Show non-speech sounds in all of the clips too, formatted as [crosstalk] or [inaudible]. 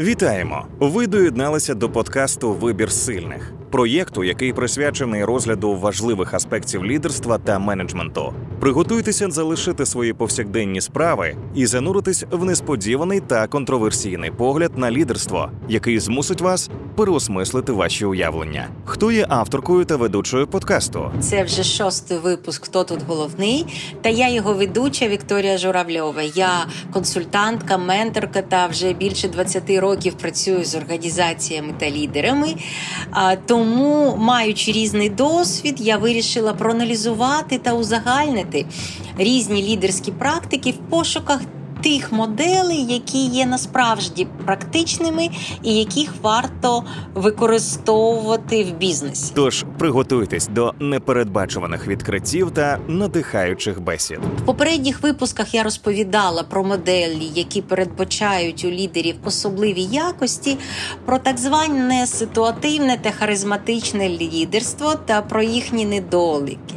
Вітаємо! Ви доєдналися до подкасту Вибір сильних проєкту, який присвячений розгляду важливих аспектів лідерства та менеджменту. Приготуйтеся залишити свої повсякденні справи і зануритись в несподіваний та контроверсійний погляд на лідерство, який змусить вас переосмислити ваші уявлення. Хто є авторкою та ведучою подкасту? Це вже шостий випуск. Хто тут головний? Та я його ведуча Вікторія Журавльова. Я консультантка, менторка та вже більше 20 років працюю з організаціями та лідерами. Тому, маючи різний досвід, я вирішила проаналізувати та узагальнити різні лідерські практики в пошуках тих моделей, які є насправді практичними і яких варто використовувати в бізнесі. Тож приготуйтесь до непередбачуваних відкриттів та надихаючих бесід. В попередніх випусках я розповідала про моделі, які передбачають у лідерів особливі якості, про так зване ситуативне та харизматичне лідерство та про їхні недоліки.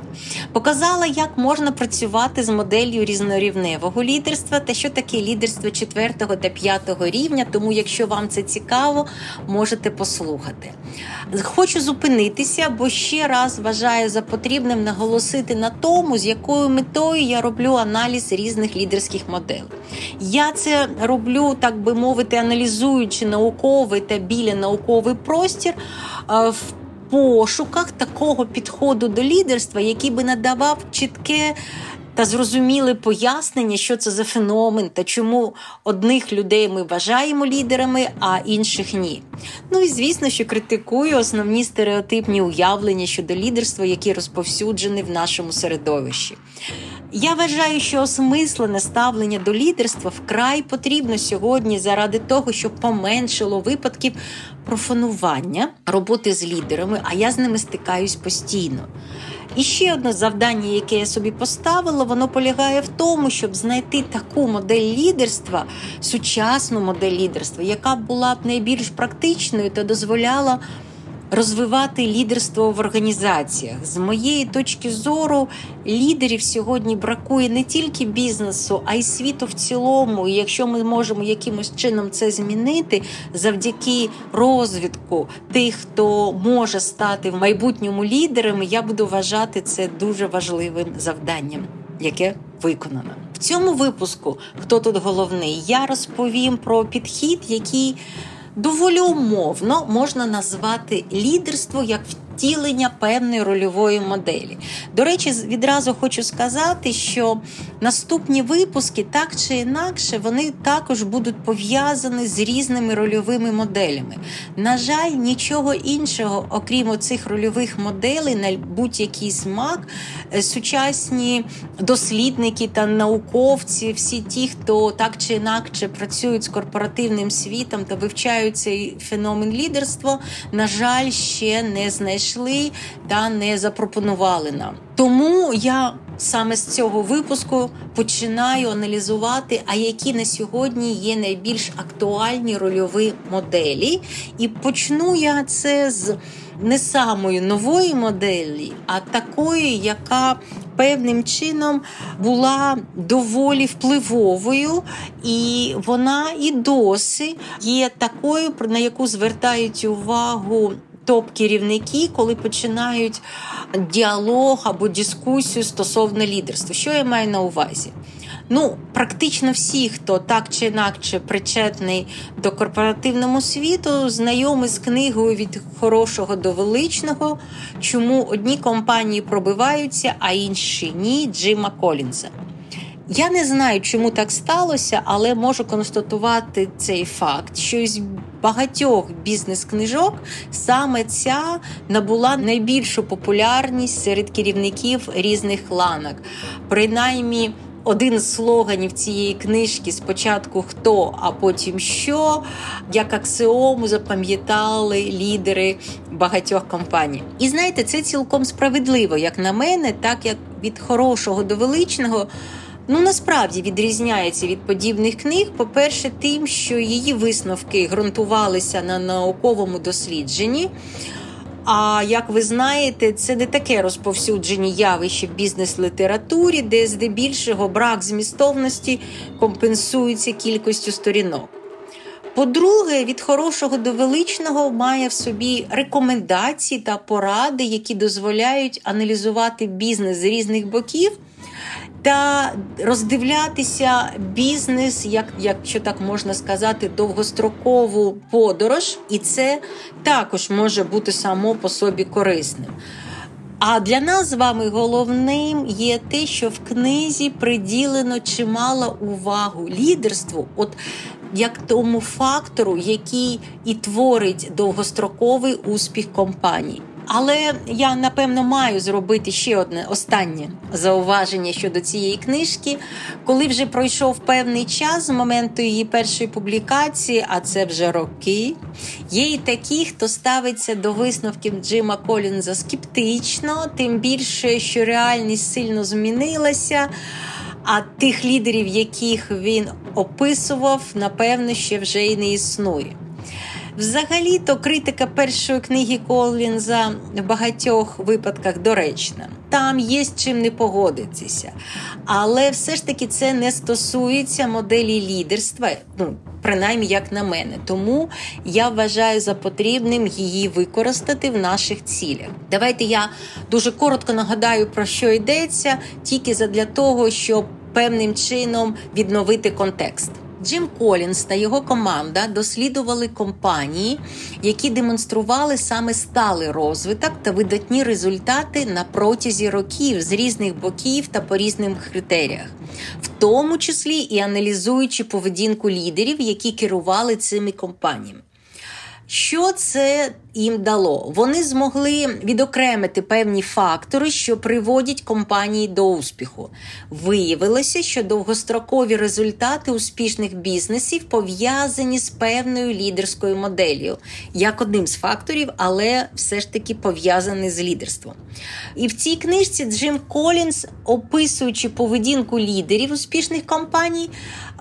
Показала, як можна працювати з моделлю різнорівневого лідерства та що таке лідерство четвертого та п'ятого рівня. Тому, якщо вам це цікаво, можете послухати. Хочу зупинитися, бо ще раз вважаю за потрібним наголосити на тому, з якою метою я роблю аналіз різних лідерських моделей. Я це роблю, так би мовити, аналізуючи науковий та біля науковий простір. в пошуках такого підходу до лідерства, який би надавав чітке. Та зрозуміли пояснення, що це за феномен та чому одних людей ми вважаємо лідерами, а інших ні. Ну і звісно, що критикую основні стереотипні уявлення щодо лідерства, які розповсюджені в нашому середовищі. Я вважаю, що осмислене ставлення до лідерства вкрай потрібно сьогодні заради того, щоб поменшило випадків профанування роботи з лідерами, а я з ними стикаюсь постійно. І ще одне завдання, яке я собі поставила, воно полягає в тому, щоб знайти таку модель лідерства, сучасну модель лідерства, яка була б найбільш практичною та дозволяла розвивати лідерство в організаціях. З моєї точки зору, лідерів сьогодні бракує не тільки бізнесу, а й світу в цілому. І Якщо ми можемо якимось чином це змінити завдяки розвитку тих, хто може стати в майбутньому лідерами, я буду вважати це дуже важливим завданням, яке виконано. В цьому випуску хто тут головний, я розповім про підхід, який доволі умовно можна назвати лідерство як втілення певної рольової моделі. До речі, відразу хочу сказати, що наступні випуски, так чи інакше, вони також будуть пов'язані з різними рольовими моделями. На жаль, нічого іншого, окрім цих рольових моделей, на будь-який смак, е, сучасні дослідники та науковці, всі ті, хто так чи інакше працюють з корпоративним світом та вивчають цей феномен лідерства, на жаль, ще не знайшли знайшли та не запропонували нам. Тому я саме з цього випуску починаю аналізувати, а які на сьогодні є найбільш актуальні рольові моделі. І почну я це з не самої нової моделі, а такої, яка певним чином була доволі впливовою, і вона і досі є такою, на яку звертають увагу топ-керівники, коли починають діалог або дискусію стосовно лідерства. Що я маю на увазі? Ну, практично всі, хто так чи інакше причетний до корпоративного світу, знайомі з книгою від хорошого до величного, чому одні компанії пробиваються, а інші ні, Джима Колінса. Я не знаю, чому так сталося, але можу констатувати цей факт, що багатьох бізнес-книжок саме ця набула найбільшу популярність серед керівників різних ланок. Принаймні. Один з слоганів цієї книжки спочатку хто, а потім що, як аксіому запам'ятали лідери багатьох компаній. І знаєте, це цілком справедливо, як на мене, так як від хорошого до величного ну насправді відрізняється від подібних книг. По-перше, тим, що її висновки ґрунтувалися на науковому дослідженні. А як ви знаєте, це не таке розповсюджені явище в бізнес-літературі, де здебільшого брак змістовності компенсується кількістю сторінок. По-друге, від хорошого до величного має в собі рекомендації та поради, які дозволяють аналізувати бізнес з різних боків. Та роздивлятися бізнес, як якщо так можна сказати, довгострокову подорож, і це також може бути само по собі корисним. А для нас з вами головним є те, що в книзі приділено чимало увагу лідерству, от як тому фактору, який і творить довгостроковий успіх компанії. Але я напевно маю зробити ще одне останнє зауваження щодо цієї книжки. Коли вже пройшов певний час з моменту її першої публікації, а це вже роки. Є і такі, хто ставиться до висновків Джима Колінза скептично, тим більше, що реальність сильно змінилася. А тих лідерів, яких він описував, напевно, ще вже й не існує. Взагалі-то критика першої книги Колінза в багатьох випадках доречна. Там є з чим не погодитися. Але все ж таки це не стосується моделі лідерства, ну, принаймні як на мене. Тому я вважаю за потрібним її використати в наших цілях. Давайте я дуже коротко нагадаю, про що йдеться, тільки для того, щоб певним чином відновити контекст. Джим Колінс та його команда дослідували компанії, які демонстрували саме сталий розвиток та видатні результати на протязі років з різних боків та по різним критеріях, в тому числі і аналізуючи поведінку лідерів, які керували цими компаніями. Що це їм дало? Вони змогли відокремити певні фактори, що приводять компанії до успіху. Виявилося, що довгострокові результати успішних бізнесів пов'язані з певною лідерською моделлю, як одним з факторів, але все ж таки пов'язаний з лідерством. І в цій книжці Джим Колінс, описуючи поведінку лідерів успішних компаній,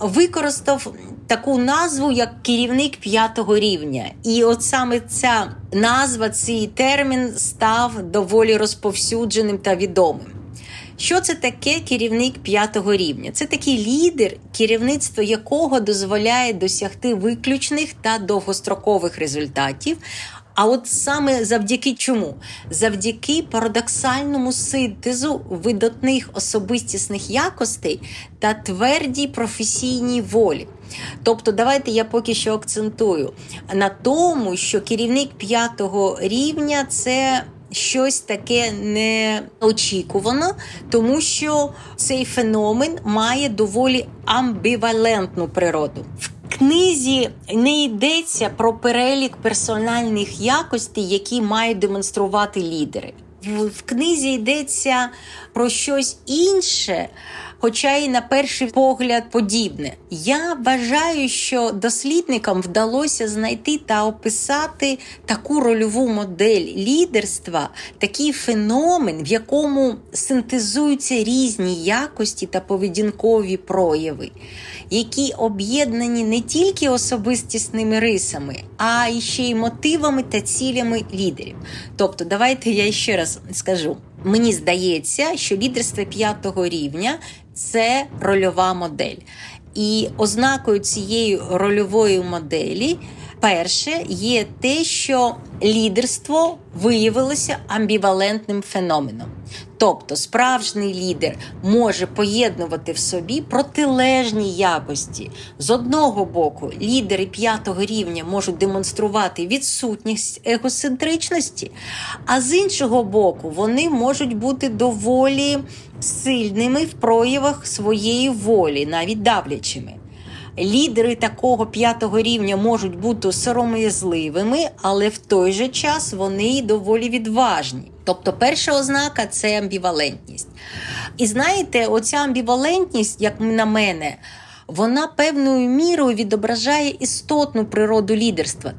використав таку назву як керівник п'ятого рівня. І от саме ця назва, цей термін став доволі розповсюдженим та відомим. Що це таке керівник п'ятого рівня? Це такий лідер, керівництво якого дозволяє досягти виключних та довгострокових результатів. А от саме завдяки чому? Завдяки парадоксальному синтезу видатних особистісних якостей та твердій професійній волі. Тобто, давайте я поки що акцентую на тому, що керівник п'ятого рівня це. Щось таке неочікувано, тому що цей феномен має доволі амбівалентну природу. В книзі не йдеться про перелік персональних якостей, які мають демонструвати лідери. В книзі йдеться про щось інше хоча й на перший погляд подібне. Я вважаю, що дослідникам вдалося знайти та описати таку рольову модель лідерства, такий феномен, в якому синтезуються різні якості та поведінкові прояви, які об'єднані не тільки особистісними рисами, а й ще й мотивами та цілями лідерів. Тобто, давайте я ще раз скажу. Мені здається, що лідерство п'ятого рівня це рольова модель. І ознакою цієї рольової моделі перше є те, що лідерство виявилося амбівалентним феноменом. Тобто справжній лідер може поєднувати в собі протилежні якості. З одного боку, лідери п'ятого рівня можуть демонструвати відсутність егоцентричності, а з іншого боку, вони можуть бути доволі сильними в проявах своєї волі, навіть давлячими. Лідери такого п'ятого рівня можуть бути сором'язливими, але в той же час вони доволі відважні. Тобто, перша ознака це амбівалентність. І знаєте, оця амбівалентність, як на мене, вона певною мірою відображає істотну природу лідерства,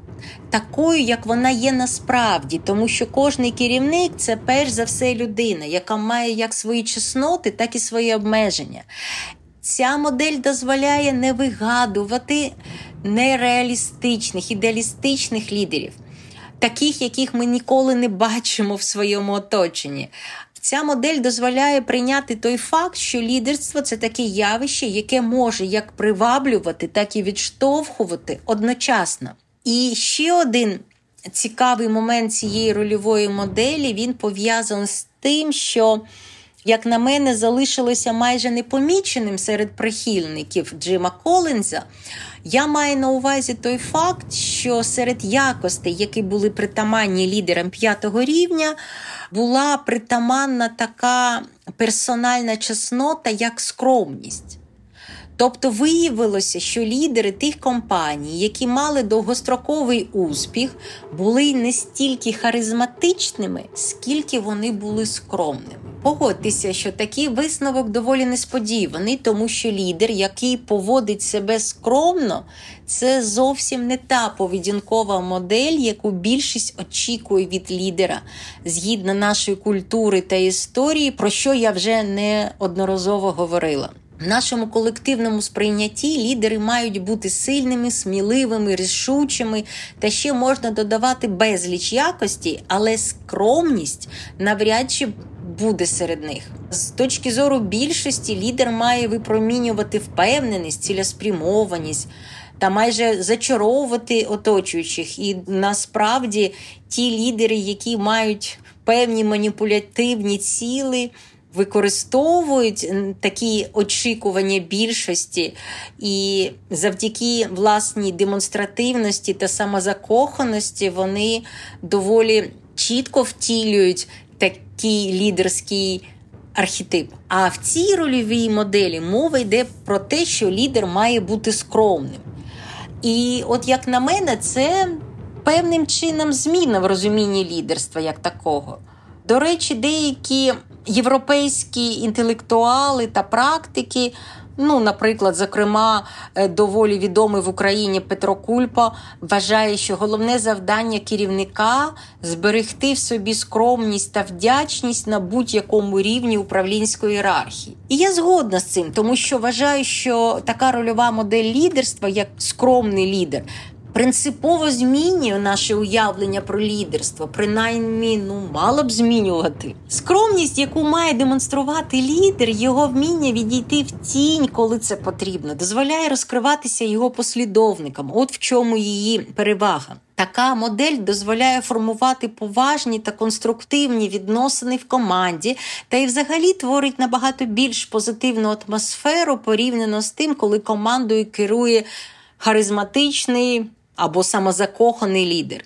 такою, як вона є насправді, тому що кожний керівник це перш за все людина, яка має як свої чесноти, так і свої обмеження. Ця модель дозволяє не вигадувати нереалістичних, ідеалістичних лідерів, таких, яких ми ніколи не бачимо в своєму оточенні. Ця модель дозволяє прийняти той факт, що лідерство це таке явище, яке може як приваблювати, так і відштовхувати одночасно. І ще один цікавий момент цієї рольової моделі він пов'язаний з тим, що як на мене, залишилося майже непоміченим серед прихильників Джима Колінза. Я маю на увазі той факт, що серед якостей, які були притаманні лідерам п'ятого рівня, була притаманна така персональна чеснота, як скромність. Тобто виявилося, що лідери тих компаній, які мали довгостроковий успіх, були не стільки харизматичними, скільки вони були скромними. Погодьтеся, що такий висновок доволі несподіваний, тому що лідер, який поводить себе скромно, це зовсім не та поведінкова модель, яку більшість очікує від лідера згідно нашої культури та історії, про що я вже неодноразово говорила. В нашому колективному сприйнятті лідери мають бути сильними, сміливими, рішучими, та ще можна додавати безліч якості, але скромність навряд чи буде серед них. З точки зору більшості, лідер має випромінювати впевненість, цілеспрямованість та майже зачаровувати оточуючих. І насправді ті лідери, які мають певні маніпулятивні ціли використовують такі очікування більшості, і завдяки власній демонстративності та самозакоханості вони доволі чітко втілюють такий лідерський архетип. А в цій рольовій моделі мова йде про те, що лідер має бути скромним. І от як на мене, це певним чином зміна в розумінні лідерства як такого. До речі, деякі європейські інтелектуали та практики. Ну, наприклад, зокрема, е, доволі відомий в Україні Петро Кульпа вважає, що головне завдання керівника зберегти в собі скромність та вдячність на будь-якому рівні управлінської ієрархії. І я згодна з цим, тому що вважаю, що така рольова модель лідерства, як скромний лідер, принципово змінює наше уявлення про лідерство, принаймні ну мало б змінювати. Скромність, яку має демонструвати лідер, його вміння відійти в тінь, коли це потрібно, дозволяє розкриватися його послідовникам. От в чому її перевага. Така модель дозволяє формувати поважні та конструктивні відносини в команді, та й взагалі творить набагато більш позитивну атмосферу порівняно з тим, коли командою керує харизматичний або самозакоханий лідер.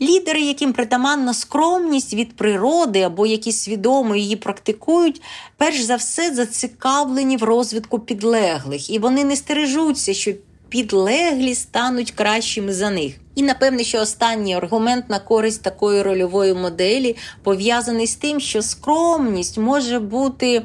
Лідери, яким притаманна скромність від природи або які свідомо її практикують, перш за все зацікавлені в розвитку підлеглих, і вони не стережуться, що підлеглі стануть кращими за них. І напевне, що останній аргумент на користь такої рольової моделі пов'язаний з тим, що скромність може бути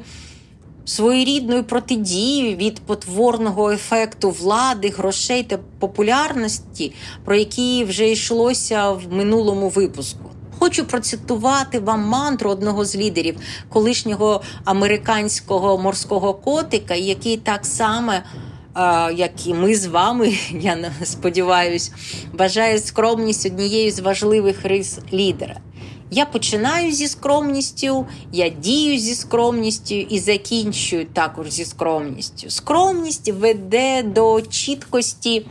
своєрідною протидією від потворного ефекту влади, грошей та популярності, про які вже йшлося в минулому випуску. Хочу процитувати вам мантру одного з лідерів колишнього американського морського котика, який так само, як і ми з вами, [laughs] я сподіваюся, вважає скромність однією з важливих рис лідера. Я починаю зі скромністю, я дію зі скромністю і закінчую також зі скромністю. Скромність веде до чіткості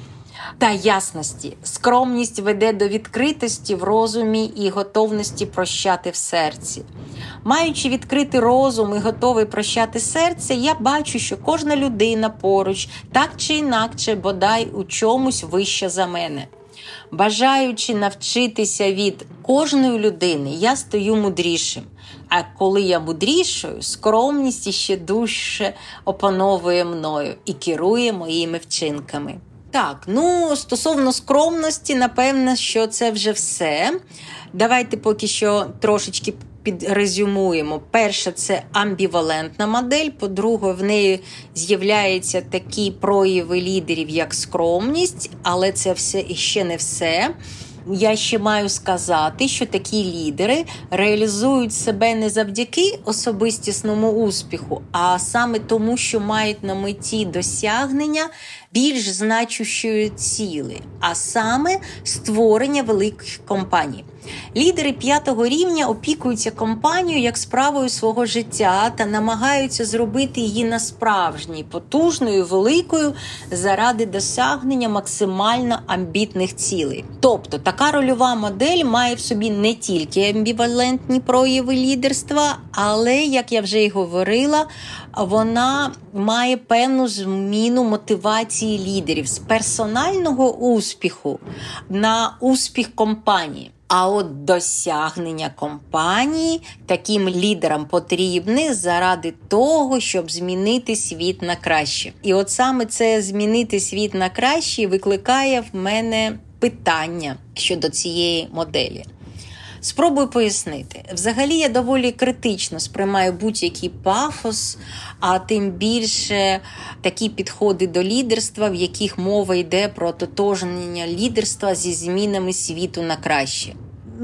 та ясності. Скромність веде до відкритості в розумі і готовності прощати в серці. Маючи відкритий розум і готовий прощати серце, я бачу, що кожна людина поруч, так чи інакше, бодай у чомусь вища за мене. Бажаючи навчитися від кожної людини, я стаю мудрішим. А коли я мудрішою, скромність іще дужче опановує мною і керує моїми вчинками. Так, ну стосовно скромності, напевно, що це вже все. Давайте поки що трошечки підрезюмуємо. Перше, це амбівалентна модель. По-друге, в неї з'являються такі прояви лідерів, як скромність, але це все ще не все. Я ще маю сказати, що такі лідери реалізують себе не завдяки особистісному успіху, а саме тому, що мають на меті досягнення більш значущої ціли, а саме створення великих компаній. Лідери п'ятого рівня опікуються компанією як справою свого життя та намагаються зробити її насправжній, потужною, великою заради досягнення максимально амбітних цілей. Тобто така рольова модель має в собі не тільки амбівалентні прояви лідерства, але, як я вже й говорила, вона має певну зміну мотивації лідерів з персонального успіху на успіх компанії. А от досягнення компанії таким лідерам потрібне заради того, щоб змінити світ на краще. І от саме це змінити світ на краще викликає в мене питання щодо цієї моделі. Спробую пояснити. Взагалі я доволі критично сприймаю будь-який пафос, а тим більше такі підходи до лідерства, в яких мова йде про ототожнення лідерства зі змінами світу на краще.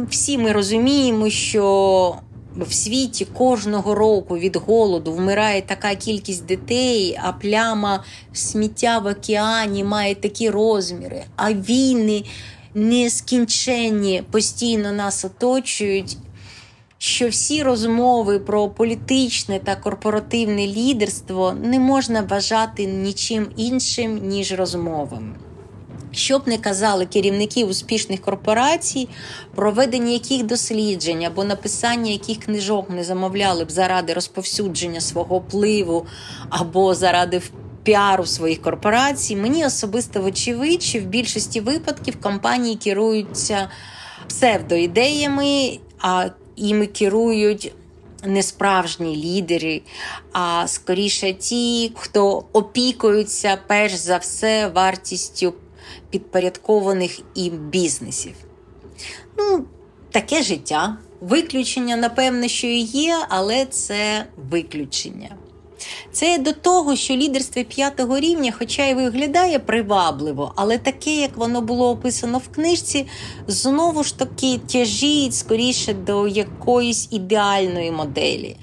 Всі ми розуміємо, що в світі кожного року від голоду вмирає така кількість дітей, а пляма сміття в океані має такі розміри, а війни нескінченні постійно нас оточують. Що всі розмови про політичне та корпоративне лідерство не можна вважати нічим іншим, ніж розмовами. Що б не казали керівники успішних корпорацій, проведення яких досліджень або написання яких книжок не замовляли б заради розповсюдження свого впливу або заради піару своїх корпорацій, мені особисто вочевидь, в більшості випадків компанії керуються псевдоідеями, а іми керують. Не справжні лідери, а скоріше ті, хто опікуються перш за все вартістю підпорядкованих їм бізнесів. Ну, таке життя. Виключення, напевне, що і є, але це виключення. Це до того, що лідерство п'ятого рівня, хоча й виглядає привабливо, але таке, як воно було описано в книжці, знову ж таки тяжить скоріше до якоїсь ідеальної моделі.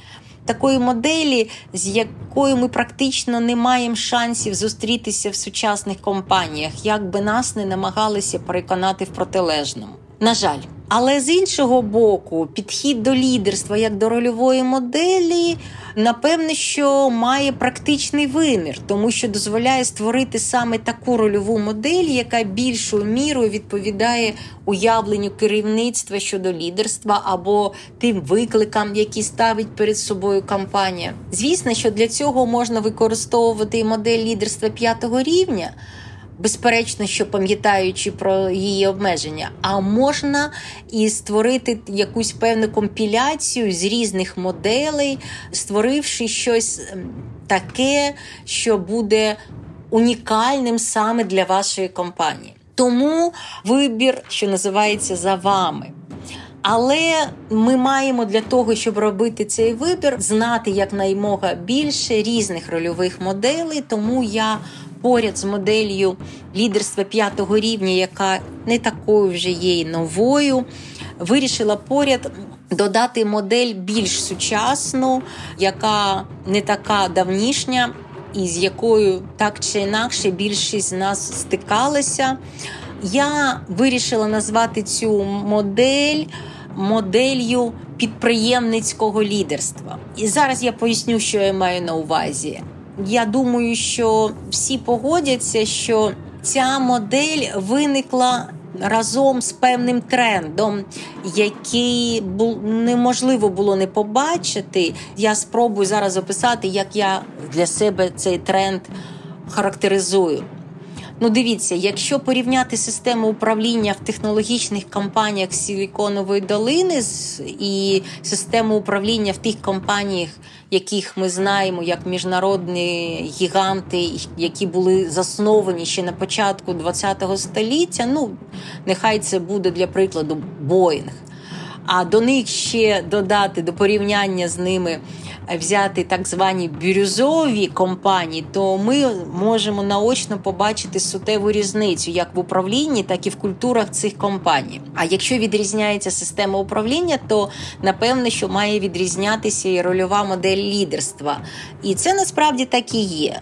Такої моделі, з якою ми практично не маємо шансів зустрітися в сучасних компаніях, як би нас не намагалися переконати в протилежному. На жаль. Але з іншого боку, підхід до лідерства як до рольової моделі, напевне, що має практичний вимір, тому що дозволяє створити саме таку рольову модель, яка більшою мірою відповідає уявленню керівництва щодо лідерства або тим викликам, які ставить перед собою компанія. Звісно, що для цього можна використовувати модель лідерства п'ятого рівня безперечно, що пам'ятаючи про її обмеження, а можна і створити якусь певну компіляцію з різних моделей, створивши щось ем, таке, що буде унікальним саме для вашої компанії. Тому вибір, що називається за вами. Але ми маємо для того, щоб робити цей вибір, знати якнаймога більше різних рольових моделей. Тому я поряд з моделлю лідерства п'ятого рівня, яка не такою вже є й новою, вирішила поряд. Додати модель більш сучасну, яка не така давнішня, і з якою так чи інакше більшість з нас стикалася. Я вирішила назвати цю модель моделлю підприємницького лідерства. І зараз я поясню, що я маю на увазі. Я думаю, що всі погодяться, що ця модель виникла разом з певним трендом, який неможливо було не побачити. Я спробую зараз описати, як я для себе цей тренд характеризую. Ну, дивіться, якщо порівняти систему управління в технологічних компаніях Силіконової долини і систему управління в тих компаніях, яких ми знаємо як міжнародні гіганти, які були засновані ще на початку ХХ століття, ну нехай це буде для прикладу Боїнг. А до них ще додати до порівняння з ними взяти так звані бірюзові компанії, то ми можемо наочно побачити сутеву різницю як в управлінні, так і в культурах цих компаній. А якщо відрізняється система управління, то напевне, що має відрізнятися і рольова модель лідерства. І це насправді так і є.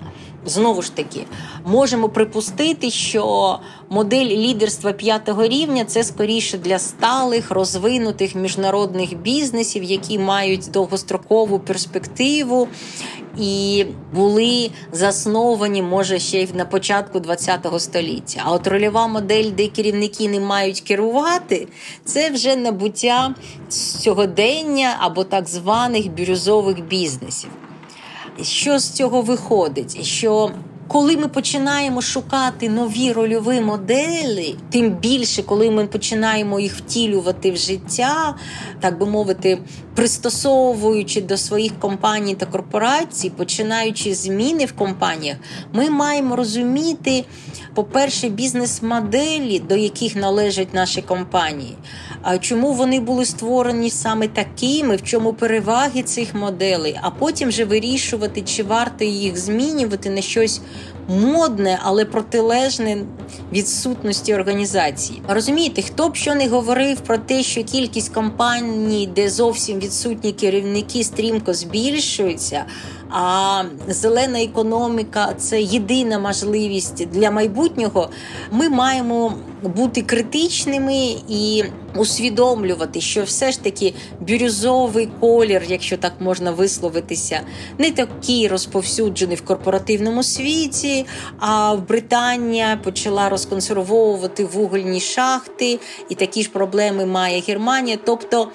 Знову ж таки можемо припустити, що модель лідерства п'ятого рівня це скоріше для сталих розвинутих міжнародних бізнесів, які мають довгострокову перспективу. І були засновані, може, ще й на початку ХХ століття. А от рольова модель, де керівники не мають керувати, це вже набуття сьогодення або так званих бірюзових бізнесів. Що з цього виходить? Що коли ми починаємо шукати нові рольові моделі, тим більше, коли ми починаємо їх втілювати в життя, так би мовити, пристосовуючи до своїх компаній та корпорацій, починаючи зміни в компаніях, ми маємо розуміти, по-перше, бізнес-моделі, до яких належать наші компанії. А чому вони були створені саме такими, в чому переваги цих моделей, а потім вже вирішувати, чи варто їх змінювати на щось модне, але протилежне відсутності організації. Розумієте, хто б що не говорив про те, що кількість компаній, де зовсім відсутні керівники, стрімко збільшується. А зелена економіка це єдина можливість для майбутнього. Ми маємо бути критичними і усвідомлювати, що все ж таки бірюзовий колір, якщо так можна висловитися, не такий розповсюджений в корпоративному світі. А Британія почала розконсервовувати вугільні шахти, і такі ж проблеми має Германія. Тобто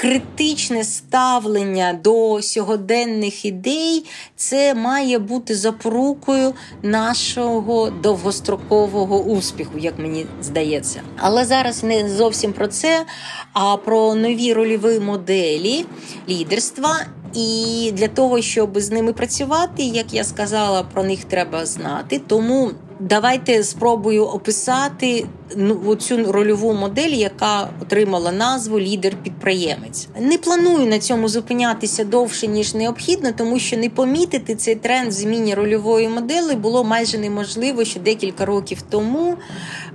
критичне ставлення до сьогоденних ідей це має бути запорукою нашого довгострокового успіху, як мені здається. Але зараз не зовсім про це, а про нові рольові моделі лідерства. І для того, щоб з ними працювати, як я сказала, про них треба знати. Тому давайте спробую описати ну, цю рольову модель, яка отримала назву лідер-підприємець. Не планую на цьому зупинятися довше ніж необхідно, тому що не помітити цей тренд в зміні рольової моделі було майже неможливо ще декілька років тому.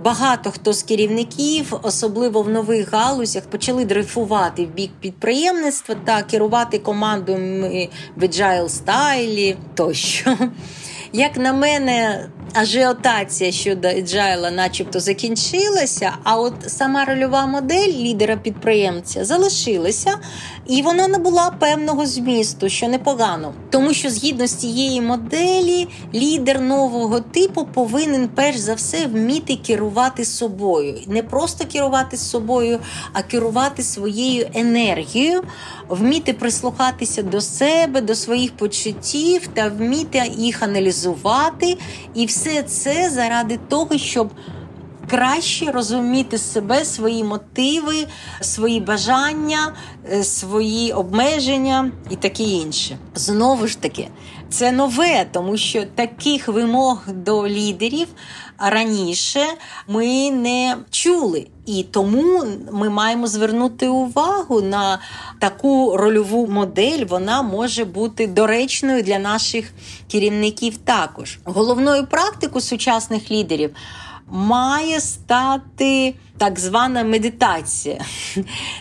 Багато хто з керівників, особливо в нових галузях, почали дрейфувати в бік підприємництва та керувати командами в agile стайлі тощо. Як на мене, ажіотація щодо Agile начебто закінчилася, а от сама рольова модель лідера підприємця залишилася, і вона набула певного змісту, що непогано. Тому що згідно з цієї моделі, лідер нового типу повинен перш за все вміти керувати собою. Не просто керувати собою, а керувати своєю енергією, вміти прислухатися до себе, до своїх почуттів та вміти їх аналізувати. І все це заради того, щоб краще розуміти себе, свої мотиви, свої бажання, е, свої обмеження і таке інше. Знову ж таки, це нове, тому що таких вимог до лідерів раніше ми не чули. І тому ми маємо звернути увагу на таку рольову модель. Вона може бути доречною для наших керівників. Також головною практикою сучасних лідерів має стати так звана медитація.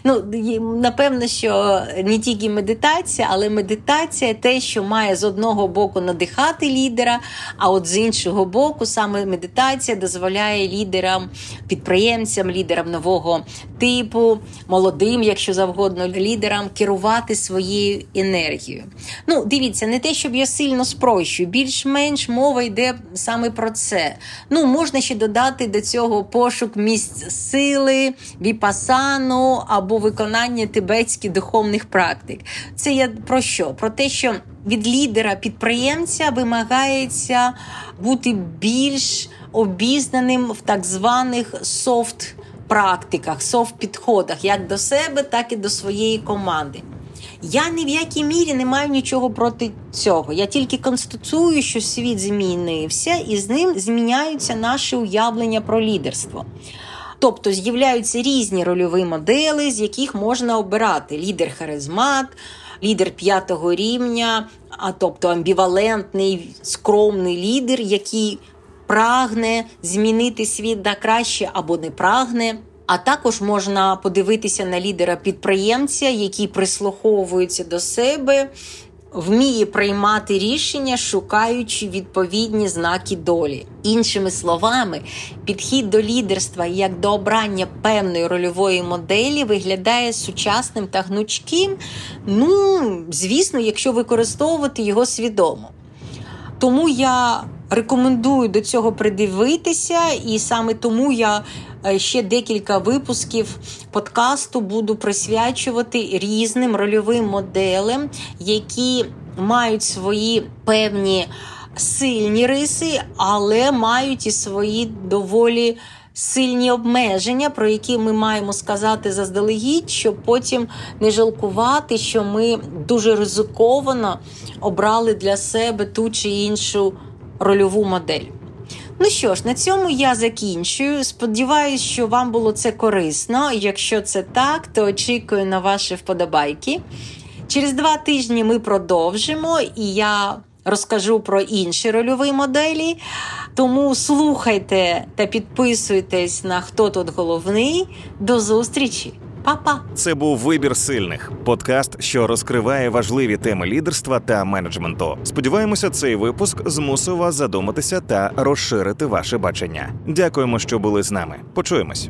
Ну, Напевно, що не тільки медитація, але медитація те, що має з одного боку надихати лідера, а от з іншого боку, саме медитація дозволяє лідерам, підприємцям, лідерам нового типу, молодим, якщо завгодно, лідерам керувати своєю енергією. Ну, дивіться, не те, щоб я сильно спрощую, більш-менш мова йде саме про це. Ну, можна ще додати до цього пошук місць сили, віпасану або виконання тибетських духовних практик. Це я про що? Про те, що від лідера підприємця вимагається бути більш обізнаним в так званих софт практиках, софт підходах, як до себе, так і до своєї команди. Я ні в якій мірі не маю нічого проти цього. Я тільки констатую, що світ змінився, і з ним зміняються наші уявлення про лідерство. Тобто з'являються різні рольові модели, з яких можна обирати лідер-харизмат, лідер п'ятого рівня, а тобто амбівалентний, скромний лідер, який прагне змінити світ на краще або не прагне. А також можна подивитися на лідера підприємця, який прислуховується до себе, вміє приймати рішення, шукаючи відповідні знаки долі. Іншими словами, підхід до лідерства як до обрання певної рольової моделі виглядає сучасним та гнучким. Ну, звісно, якщо використовувати його свідомо. Тому я рекомендую до цього придивитися, і саме тому я е, ще декілька випусків подкасту буду присвячувати різним рольовим моделям, які мають свої певні сильні риси, але мають і свої доволі. Сильні обмеження, про які ми маємо сказати заздалегідь, щоб потім не жалкувати, що ми дуже ризиковано обрали для себе ту чи іншу рольову модель. Ну що ж, на цьому я закінчую. Сподіваюсь, що вам було це корисно. Якщо це так, то очікую на ваші вподобайки. Через два тижні ми продовжимо, і я розкажу про інші рольові моделі. Тому слухайте та підписуйтесь на хто тут головний. До зустрічі, Па-па! Це був вибір сильних подкаст, що розкриває важливі теми лідерства та менеджменту. Сподіваємося, цей випуск змусив вас задуматися та розширити ваше бачення. Дякуємо, що були з нами. Почуємось.